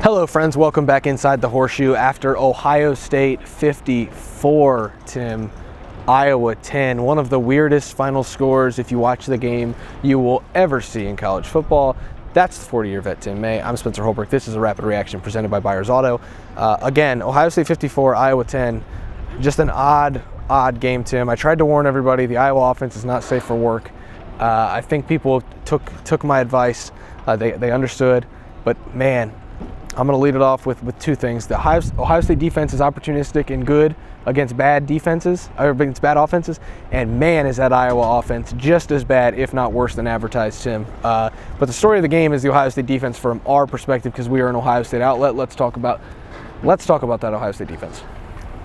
Hello, friends. Welcome back inside the horseshoe after Ohio State 54, Tim. Iowa 10. One of the weirdest final scores, if you watch the game, you will ever see in college football. That's the 40 year vet, Tim May. I'm Spencer Holbrook. This is a rapid reaction presented by Byers Auto. Uh, again, Ohio State 54, Iowa 10. Just an odd, odd game, Tim. I tried to warn everybody the Iowa offense is not safe for work. Uh, I think people took took my advice. Uh, they, they understood. But man, I'm going to lead it off with, with two things. The Ohio, Ohio, State defense is opportunistic and good against bad defenses, or against bad offenses, and man, is that Iowa offense just as bad, if not worse, than advertised, Tim. Uh, but the story of the game is the Ohio State defense from our perspective, because we are an Ohio State outlet. Let's talk about let's talk about that Ohio State defense.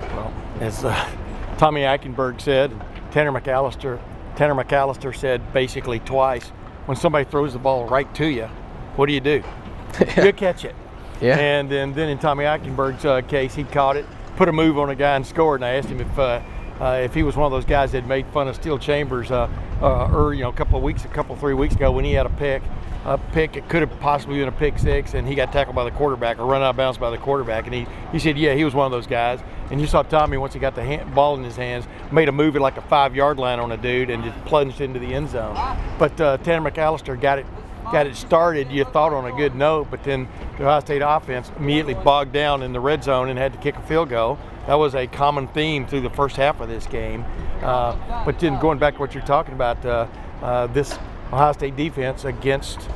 Well, as uh, Tommy Eichenberg said, Tanner McCalister, Tanner McCalister said basically twice, when somebody throws the ball right to you, what do you do? you catch it. Yeah. And then, then in Tommy Eichenberg's uh, case, he caught it, put a move on a guy and scored. And I asked him if uh, uh, if he was one of those guys that made fun of Steele Chambers, uh, uh, or you know, a couple of weeks, a couple three weeks ago when he had a pick, a pick it could have possibly been a pick six, and he got tackled by the quarterback or run out of bounds by the quarterback. And he he said, yeah, he was one of those guys. And you saw Tommy once he got the hand, ball in his hands, made a move at like a five yard line on a dude and just plunged into the end zone. But uh, Tanner McCalister got it got it started, you thought on a good note, but then the Ohio State offense immediately bogged down in the red zone and had to kick a field goal. That was a common theme through the first half of this game. Uh, but then going back to what you're talking about, uh, uh, this Ohio State defense against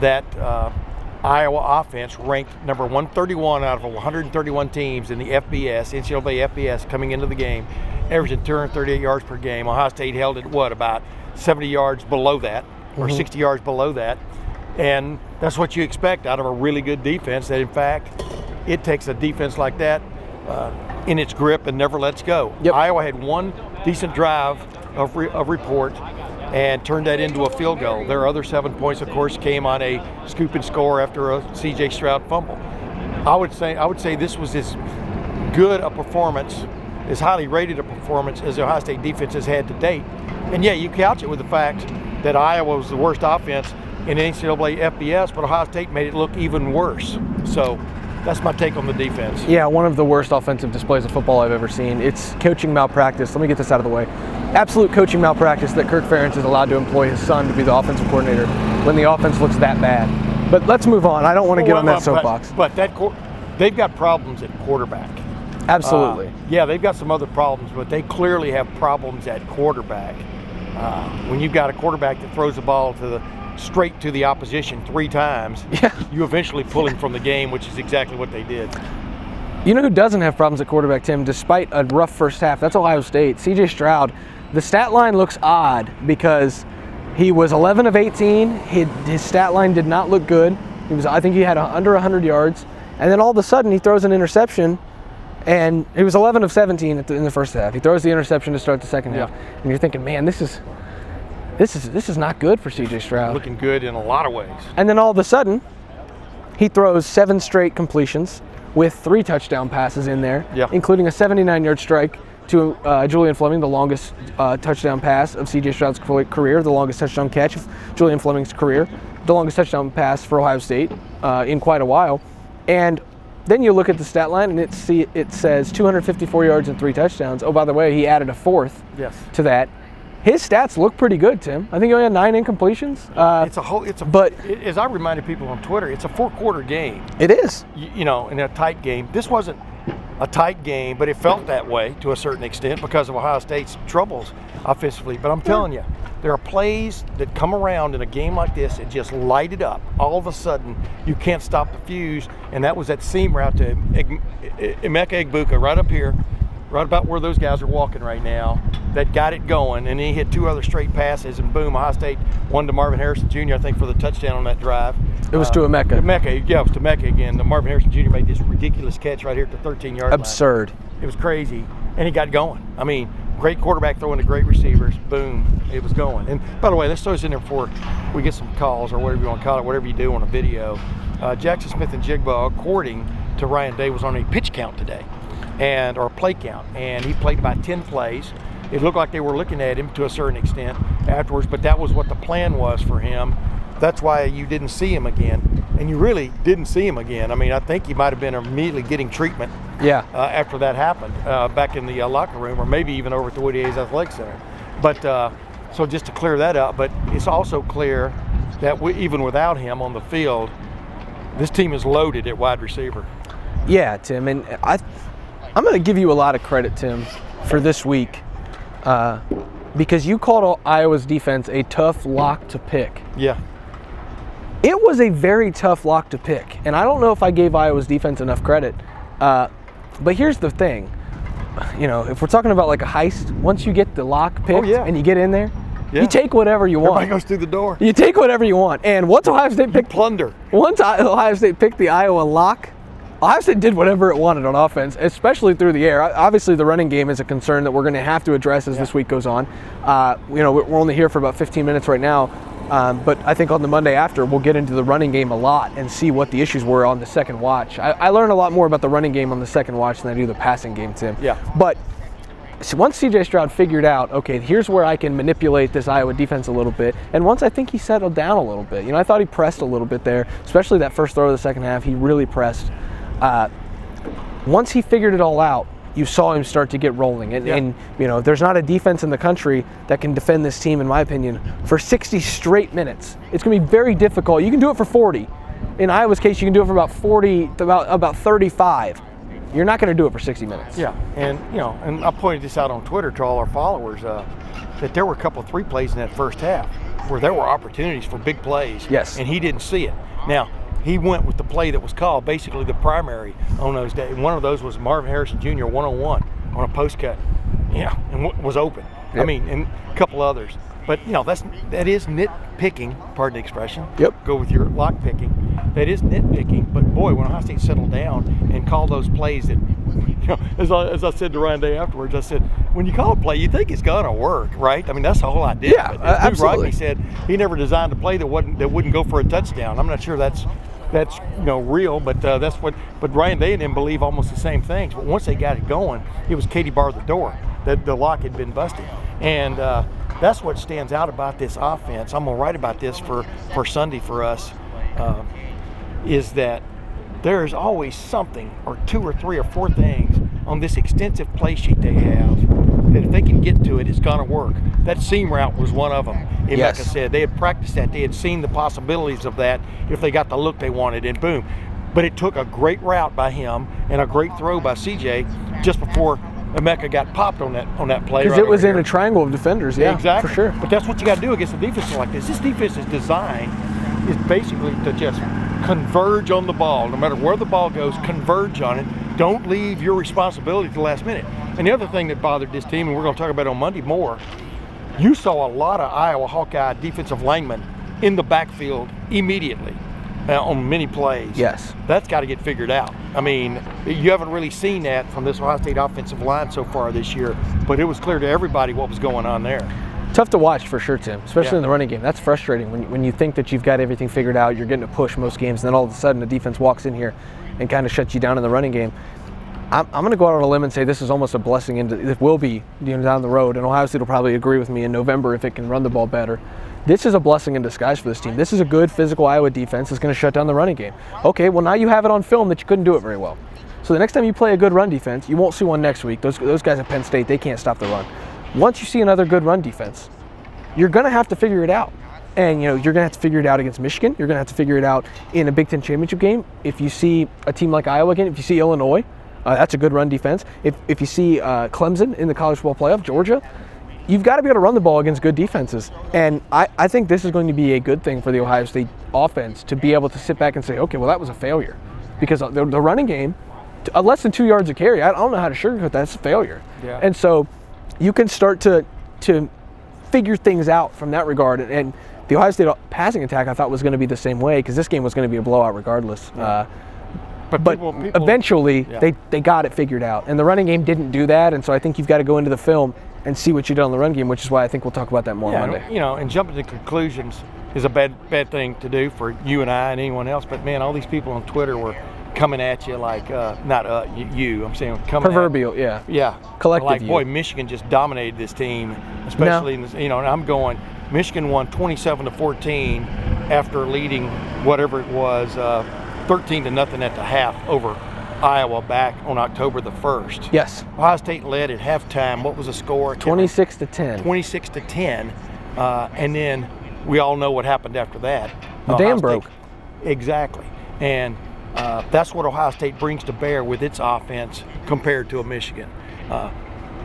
that uh, Iowa offense ranked number 131 out of 131 teams in the FBS, NCAA FBS coming into the game, averaging 238 yards per game. Ohio State held it, what, about 70 yards below that, or mm-hmm. 60 yards below that. And that's what you expect out of a really good defense. That in fact, it takes a defense like that uh, in its grip and never lets go. Yep. Iowa had one decent drive of, re- of report and turned that into a field goal. Their other seven points, of course, came on a scoop and score after a C.J. Stroud fumble. I would say I would say this was as good a performance, as highly rated a performance as the Ohio State defense has had to date. And yeah, you couch it with the fact that Iowa was the worst offense in NCAA FBS, but Ohio State made it look even worse. So that's my take on the defense. Yeah, one of the worst offensive displays of football I've ever seen. It's coaching malpractice. Let me get this out of the way. Absolute coaching malpractice that Kirk Ferentz is allowed to employ his son to be the offensive coordinator when the offense looks that bad. But let's move on. I don't want to get well, on that soapbox. But, but that they've got problems at quarterback. Absolutely. Uh, yeah, they've got some other problems, but they clearly have problems at quarterback. Uh, when you've got a quarterback that throws the ball to the straight to the opposition three times, yeah. you eventually pull him from the game, which is exactly what they did. You know who doesn't have problems at quarterback, Tim, despite a rough first half? That's Ohio State. CJ Stroud. The stat line looks odd because he was 11 of 18. His, his stat line did not look good. He was, I think he had a, under 100 yards. And then all of a sudden he throws an interception and he was 11 of 17 the, in the first half. He throws the interception to start the second yeah. half. And you're thinking, man, this is this is this is not good for CJ Stroud. Looking good in a lot of ways. And then all of a sudden, he throws seven straight completions with three touchdown passes in there, yeah. including a 79-yard strike to uh, Julian Fleming, the longest uh, touchdown pass of CJ Stroud's career, the longest touchdown catch of Julian Fleming's career, the longest touchdown pass for Ohio State uh, in quite a while. And then you look at the stat line and it see it says 254 yards and three touchdowns. Oh, by the way, he added a fourth yes. to that his stats look pretty good, Tim. I think he only had nine incompletions. Uh, it's a whole. It's a. But as I reminded people on Twitter, it's a four-quarter game. It is. You, you, know, in a tight game. This wasn't a tight game, but it felt that way to a certain extent because of Ohio State's troubles offensively. But I'm telling you, there are plays that come around in a game like this and just light it up. All of a sudden, you can't stop the fuse, and that was that seam route to Emeka Egbuka right up here right about where those guys are walking right now that got it going. And he hit two other straight passes, and boom, Ohio State won to Marvin Harrison Jr., I think, for the touchdown on that drive. It was to Emeka. Mecca, yeah, it was to Mecca again. The Marvin Harrison Jr. made this ridiculous catch right here at the 13 yard line. Absurd. It was crazy, and he got going. I mean, great quarterback throwing to great receivers. Boom, it was going. And by the way, let's throw this in there before we get some calls or whatever you want to call it, whatever you do on a video. Uh, Jaxon Smith-Njigba, according to Ryan Day, was on a pitch count today, and or play count, and he played about 10 plays. It looked like they were looking at him to a certain extent afterwards, but that was what the plan was for him. That's why you didn't see him again, and you really didn't see him again. I mean, I think he might have been immediately getting treatment Yeah. uh, after that happened uh, back in the uh, locker room, or maybe even over at the Woody Hayes Athletic Center. But uh, so just to clear that up, but it's also clear that we, even without him on the field, this team is loaded at wide receiver. Yeah, Tim, and I, I'm going to give you a lot of credit, Tim, for this week, uh, because you called Iowa's defense a tough lock to pick. Yeah, It was a very tough lock to pick, and I don't know if I gave Iowa's defense enough credit. Uh, but here's the thing, you know, if we're talking about like a heist, once you get the lock picked Oh, yeah. and you get in there, Yeah. you take whatever you want. everybody goes through the door. You take whatever you want. And once Ohio State picked Plunder. once Ohio State picked the Iowa lock, Ohio State did whatever it wanted on offense, especially through the air. Obviously, the running game is a concern that we're going to have to address as this week goes on. Uh, you know, we're only here for about 15 minutes right now, um, but I think on the Monday after, we'll get into the running game a lot and see what the issues were on the second watch. I, I learned a lot more about the running game on the second watch than I do the passing game, Tim. Yeah. But so once CJ Stroud figured out, okay, here's where I can manipulate this Iowa defense a little bit, and once I think he settled down a little bit, you know, I thought he pressed a little bit there, especially that first throw of the second half. He really pressed. Uh, once he figured it all out, you saw him start to get rolling, and, Yeah. and you know, there's not a defense in the country that can defend this team, in my opinion, for 60 straight minutes. It's going to be very difficult. You can do it for 40. In Iowa's case, you can do it for about 40, about about 35. You're not going to do it for 60 minutes. Yeah, and you know, and I pointed this out on Twitter to all our followers uh, that there were a couple of three plays in that first half where there were opportunities for big plays. Yes. and he didn't see it. Now he went with the play that was called, basically the primary on those days. One of those was Marvin Harrison Jr. one on one on a post cut. Yeah, and w- was open. I mean, and a couple others. But you know, that's that is nitpicking. Pardon the expression. Yep. Go with your lock picking. That is nitpicking. But boy, when Ohio State settled down and called those plays that, you know, as I, as I said to Ryan Day afterwards, I said, when you call a play, you think it's gonna work, right? I mean, that's the whole idea. Yeah, But absolutely. Rodney said he never designed a play that wouldn't that wouldn't go for a touchdown. I'm not sure that's that's you know real, but uh, that's what. But Ryan and them believe almost the same things. But once they got it going, it was Katie bar the door. That the lock had been busted, and uh, that's what stands out about this offense. I'm gonna write about this for for Sunday for us. Uh, is that there's always something or two or three or four things on this extensive play sheet they have they can get to it, it's going to work. That seam route was one of them. Emeka Yes. said they had practiced that. They had seen the possibilities of that if they got the look they wanted, and boom. But it took a great route by him and a great throw by CJ just before Emeka got popped on that on that play. Because right it was in here. a triangle of defenders, yeah, exactly. for sure. But that's what you got to do against a defense like this. This defense is designed is basically to just converge on the ball, no matter where the ball goes, converge on it. Don't leave your responsibility to the last minute. And the other thing that bothered this team, and we're going to talk about it on Monday more, you saw a lot of Iowa Hawkeye defensive linemen in the backfield immediately uh, on many plays. Yes. That's got to get figured out. I mean, you haven't really seen that from this Ohio State offensive line so far this year, but it was clear to everybody what was going on there. Tough to watch for sure, Tim, especially Yeah. in the running game. That's frustrating when, when you think that you've got everything figured out, you're getting a push most games, and then all of a sudden the defense walks in here and kind of shuts you down in the running game. I'm, I'm going to go out on a limb and say this is almost a blessing, and it will be you know, down the road. And Ohio State will probably agree with me in November if it can run the ball better. This is a blessing in disguise for this team. This is a good physical Iowa defense that's going to shut down the running game. Okay, well now you have it on film that you couldn't do it very well. So the next time you play a good run defense, you won't see one next week. Those, those guys at Penn State, they can't stop the run. Once you see another good run defense, you're going to have to figure it out. And you know you're going to have to figure it out against Michigan. You're going to have to figure it out in a Big Ten championship game. If you see a team like Iowa again, if you see Illinois, uh, that's a good run defense. If, if you see uh, Clemson in the college football playoff, Georgia, you've got to be able to run the ball against good defenses. And I, I think this is going to be a good thing for the Ohio State offense to be able to sit back and say, okay, well that was a failure, because the, the running game, uh, less than two yards of carry, I don't know how to sugarcoat that. That's a failure. Yeah. And so you can start to to figure things out from that regard. And, and The Ohio State passing attack I thought was going to be the same way because this game was going to be a blowout regardless. Uh, But, but people, people, eventually Yeah. they, they got it figured out. And the running game didn't do that. And so I think you've got to go into the film and see what you did on the run game, which is why I think we'll talk about that more yeah, Monday. you know, and jumping to conclusions is a bad bad thing to do for you and I and anyone else. But man, all these people on Twitter were coming at you like uh, not uh, you. I'm saying coming at- Proverbial, yeah. Yeah, Collective Like, you. boy, Michigan just dominated this team, especially in this, you know. And I'm going. Michigan won 27 to 14 after leading whatever it was, uh, 13 to nothing at the half over Iowa back on October the 1st. Yes. Ohio State led at halftime. What was the score? I can't remember. 26 to 10. 26 to 10, uh, and then we all know what happened after that. The Ohio dam State- broke. Exactly, and uh, that's what Ohio State brings to bear with its offense compared to a Michigan. Uh,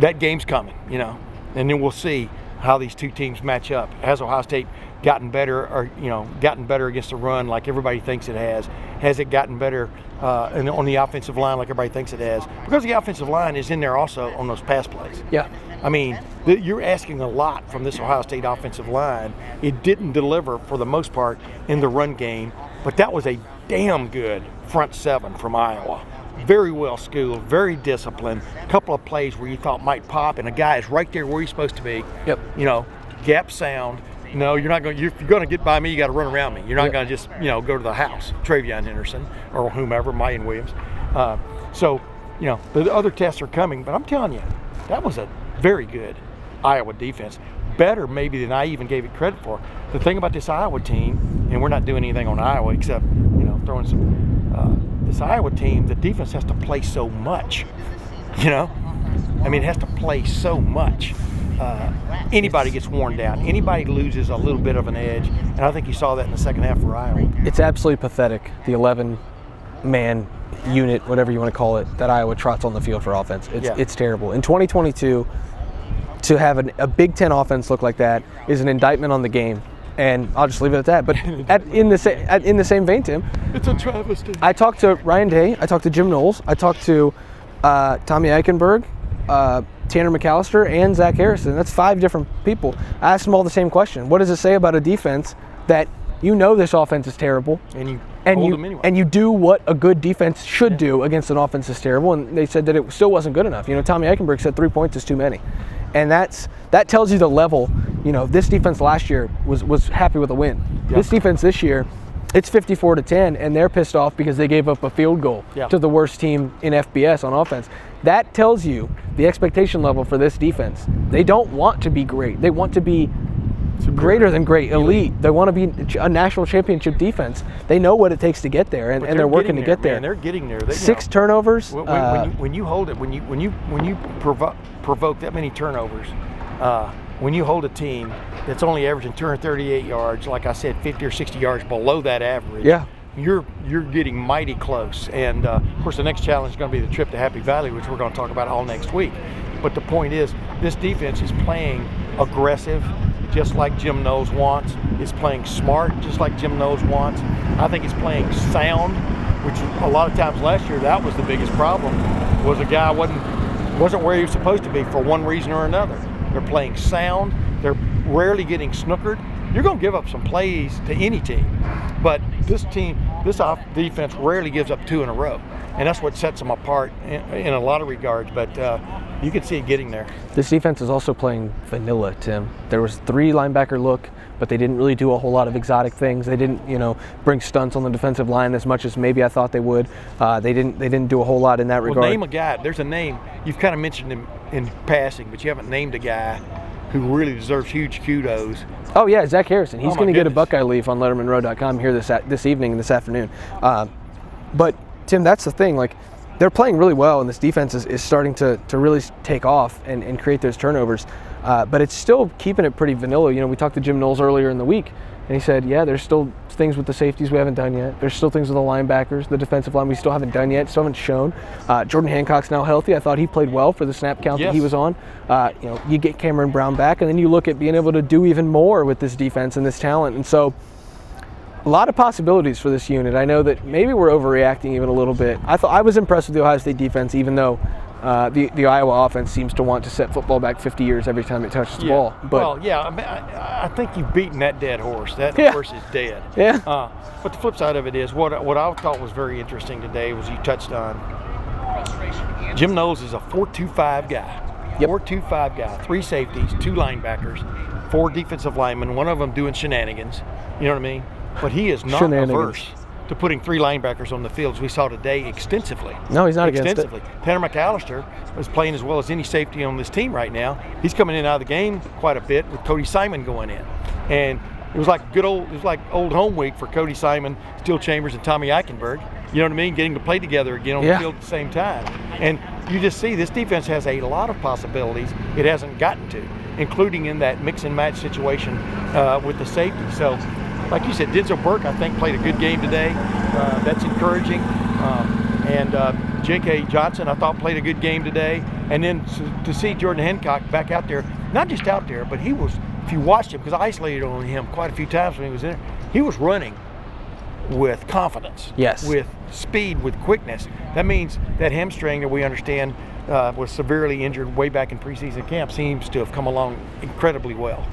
that game's coming, you know, and then we'll see how these two teams match up. Has Ohio State gotten better, or you know, gotten better against the run like everybody thinks it has? Has it gotten better uh, and on the offensive line like everybody thinks it has? Because the offensive line is in there also on those pass plays. Yeah. I mean, th- you're asking a lot from this Ohio State offensive line. It didn't deliver for the most part in the run game, but that was a damn good front seven from Iowa. Very well schooled, very disciplined. A couple of plays where you thought might pop, and a guy is right there where he's supposed to be. Yep. You know, gap sound. No, you're not going. You're going to get by me, you got to run around me. You're not Yep. going to just you know go to the house. TreVeyon Henderson or whomever, Miyan Williams. Uh, so you know the other tests are coming, but I'm telling you, that was a very good Iowa defense. Better maybe than I even gave it credit for. The thing about this Iowa team, and we're not doing anything on Iowa except you know throwing some. Uh, this Iowa team, the defense has to play so much. You know, I mean, it has to play so much. Uh, anybody gets worn down. Anybody loses a little bit of an edge, and I think you saw that in the second half for Iowa. It's absolutely pathetic. The 11 man unit, whatever you want to call it, that Iowa trots on the field for offense. It's, Yeah. it's terrible. In 2022, to have an, a Big Ten offense look like that is an indictment on the game. And I'll just leave it at that. But at, in, the sa- at, in the same vein, Tim, It's a travesty. I talked to Ryan Day, I talked to Jim Knowles, I talked to uh, Tommy Eichenberg, uh, Tanner McCalister, and Zach Harrison. That's five different people. I asked them all the same question. What does it say about a defense that you know this offense is terrible, And you and you anyway. and you do what a good defense should do against an offense that's terrible, and they said that it still wasn't good enough. You know, Tommy Eichenberg said three points is too many, and that's that tells you the level. You know, this defense last year was was happy with a win. This defense this year, it's 54 to 10, and they're pissed off because they gave up a field goal Yeah. to the worst team in FBS on offense. That tells you the expectation level for this defense. They don't want to be great. They want to be greater than great, elite. They want to be a national championship defense. They know what it takes to get there, and, and they're, working to get there. Man, they're getting there. They, Six know, turnovers. When, when, uh, when, you, when you hold it, when you when you when you provo- provoke that many turnovers, uh, when you hold a team that's only averaging 238 yards, like I said, 50 or 60 yards below that average, Yeah. you're you're getting mighty close. And uh, of course, the next challenge is going to be the trip to Happy Valley, which we're going to talk about all next week. But the point is, this defense is playing aggressive, just like Jim Knowles wants. It's playing smart, just like Jim Knowles wants. I think it's playing sound, which a lot of times last year that was the biggest problem. Was a guy wasn't wasn't where he was supposed to be for one reason or another. They're playing sound. They're rarely getting snookered. You're going to give up some plays to any team, but this team, this off defense rarely gives up two in a row, and that's what sets them apart in, in a lot of regards. But uh, you can see it getting there. This defense is also playing vanilla, Tim. There was three linebacker look, but they didn't really do a whole lot of exotic things. They didn't, you know, bring stunts on the defensive line as much as maybe I thought they would. Uh, they didn't. They didn't do a whole lot in that Well, regard. name a guy. There's a name you've kind of mentioned him in passing, but you haven't named a guy who really deserves huge kudos. Oh yeah, Zach Harrison. He's Oh, going to get a. Buckeye leaf on LettermanRow.com here this this evening and this afternoon. Uh, but Tim, that's the thing. Like they're playing really well, and this defense is, is starting to, to really take off and, and create those turnovers. Uh, but it's still keeping it pretty vanilla. You know, we talked to Jim Knowles earlier in the week, and he said, yeah, there's still things with the safeties we haven't done yet. There's still things with the linebackers, the defensive line we still haven't done yet, still haven't shown. Uh, Jordan Hancock's now healthy. I thought he played well for the snap count that he was on. Uh, you know, you get Cameron Brown back, and then you look at being able to do even more with this defense and this talent. And so, a lot of possibilities for this unit. I know that maybe we're overreacting even a little bit. I thought I was impressed with the Ohio State defense, even though Uh, the the Iowa offense seems to want to set football back 50 years every time it touches the Yeah. ball. But well, yeah, I, mean, I, I think you've beaten that dead horse. That Yeah. horse is dead. Yeah. Uh, but the flip side of it is what what I thought was very interesting today was you touched on. Jim Knowles is a four-two-five guy. Yep. Four-two-five guy. Three safeties, two linebackers, four defensive linemen. One of them doing shenanigans. You know what I mean? But he is not averse to putting three linebackers on the field, as we saw today extensively. No, he's not against it. extensively. Tanner McCalister is playing as well as any safety on this team right now. He's coming in out of the game quite a bit with Cody Simon going in, and it was like good old it was like old home week for Cody Simon, Steele Chambers, and Tommy Eichenberg. You know what I mean? Getting to play together again on Yeah. the field at the same time, and you just see this defense has a lot of possibilities it hasn't gotten to, including in that mix and match situation uh, with the safety. So. Like you said, Denzel Burke, I think, played a good game today. Uh, that's encouraging. Um, and uh, J.K. Johnson, I thought, played a good game today. And then to, to see Jordan Hancock back out there, not just out there, but he was, if you watched him, because I isolated on him quite a few times when he was in there, he was running with confidence. Yes. With speed, with quickness. That means that hamstring that we understand uh, was severely injured way back in preseason camp seems to have come along incredibly well.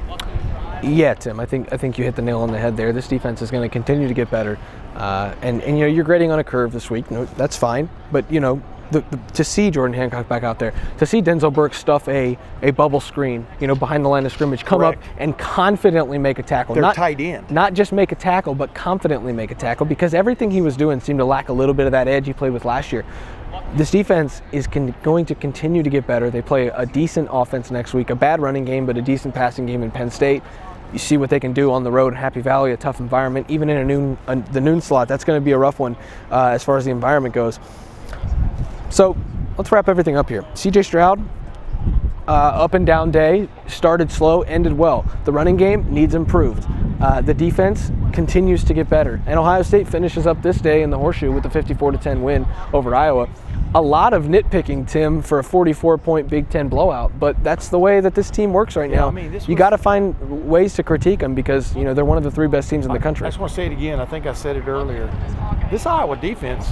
Yeah, Tim, I think I think you hit the nail on the head there. This defense is going to continue to get better, uh, and and you know you're grading on a curve this week. No, that's fine, but you know. The, the, to see Jordan Hancock back out there, to see Denzel Burke stuff a, a bubble screen, you know, behind the line of scrimmage, come Correct. up and confidently make a tackle. They're not, tight end. Not just make a tackle, but confidently make a tackle because everything he was doing seemed to lack a little bit of that edge he played with last year. This defense is con- going to continue to get better. They play a decent offense next week, a bad running game, but a decent passing game in Penn State. You see what they can do on the road in Happy Valley, a tough environment. Even in a noon, a, the noon slot, that's going to be a rough one uh, as far as the environment goes. So let's wrap everything up here. CJ Stroud, uh, up and down day, started slow, ended well. The running game needs improved. Uh, the defense continues to get better. And Ohio State finishes up this day in the horseshoe with a 54 10 win over Iowa. A lot of nitpicking, Tim, for a 44 point Big Ten blowout, but that's the way that this team works right Yeah, now. I mean, this you got to find ways to critique them because you know they're one of the three best teams in the country. I just want to say it again. I think I said it earlier. This Iowa defense,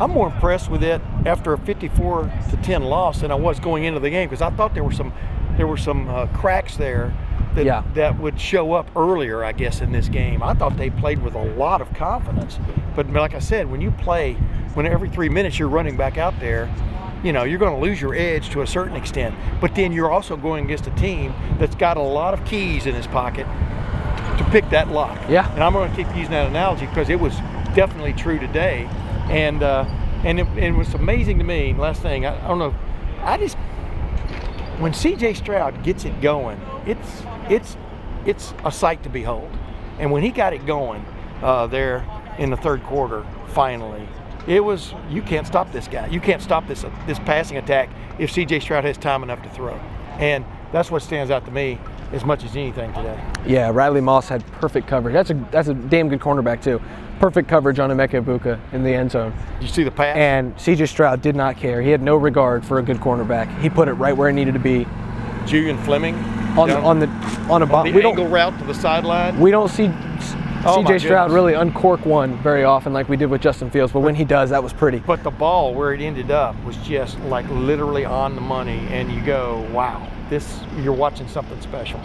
I'm more impressed with it after a 54 to 10 loss than I was going into the game because I thought there were some there were some uh, cracks there that Yeah. that would show up earlier, I guess, in this game. I thought they played with a lot of confidence, but like I said, when you play, when every three minutes you're running back out there. You know, you're going to lose your edge to a certain extent, but then you're also going against a team that's got a lot of keys in his pocket to pick that lock. Yeah. And I'm going to keep using that analogy because it was definitely true today, and uh, and it, it was amazing to me. Last thing, I, I don't know, I just when C.J. Stroud gets it going, it's it's it's a sight to behold. And when he got it going uh, there in the third quarter, finally, it was you can't stop this guy. You can't stop this this passing attack if C.J. Stroud has time enough to throw. And that's what stands out to me as much as anything today. Yeah, Riley Moss had perfect coverage. That's a that's a damn good cornerback too. Perfect coverage on Emeka Egbuka in the end zone. Did you see the pass? And CJ Stroud did not care. He had no regard for a good cornerback. He put it right where it needed to be Julian Fleming on the, on the on a on the We angle don't route to the sideline. we don't see Oh, CJ Stroud really uncork one very often like we did with Justin Fields, but when he does, that was pretty. But the ball where it ended up was just like literally on the money, and you go, "Wow, this you're watching something special."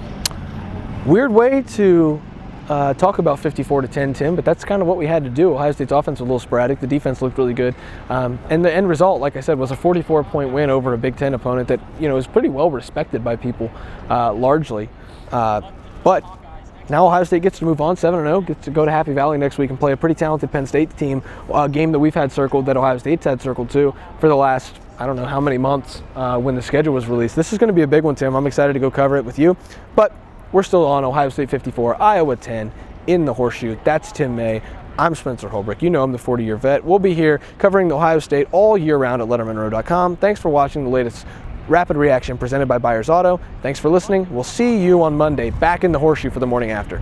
Weird way to uh, talk about 54 to 10, Tim, but that's kind of what we had to do. Ohio State's offense was a little sporadic. The defense looked really good, um, and the end result, like I said, was a 44 point win over a Big Ten opponent that you know is pretty well respected by people, uh, largely. Uh, but now Ohio State gets to move on 7 0, gets to go to Happy Valley next week and play a pretty talented Penn State team, a game that we've had circled, that Ohio State's had circled too for the last I don't know how many months uh, when the schedule was released. This is going to be a big one, Tim. I'm excited to go cover it with you. But we're still on Ohio State 54, Iowa 10 in the horseshoe. That's Tim May. I'm Spencer Holbrook. You know I'm the 40 year vet. We'll be here covering the Ohio State all year round at LettermanRow.com. Thanks for watching the latest rapid reaction presented by Byers Auto. Thanks for listening. We'll see you on Monday back in the horseshoe for the morning after.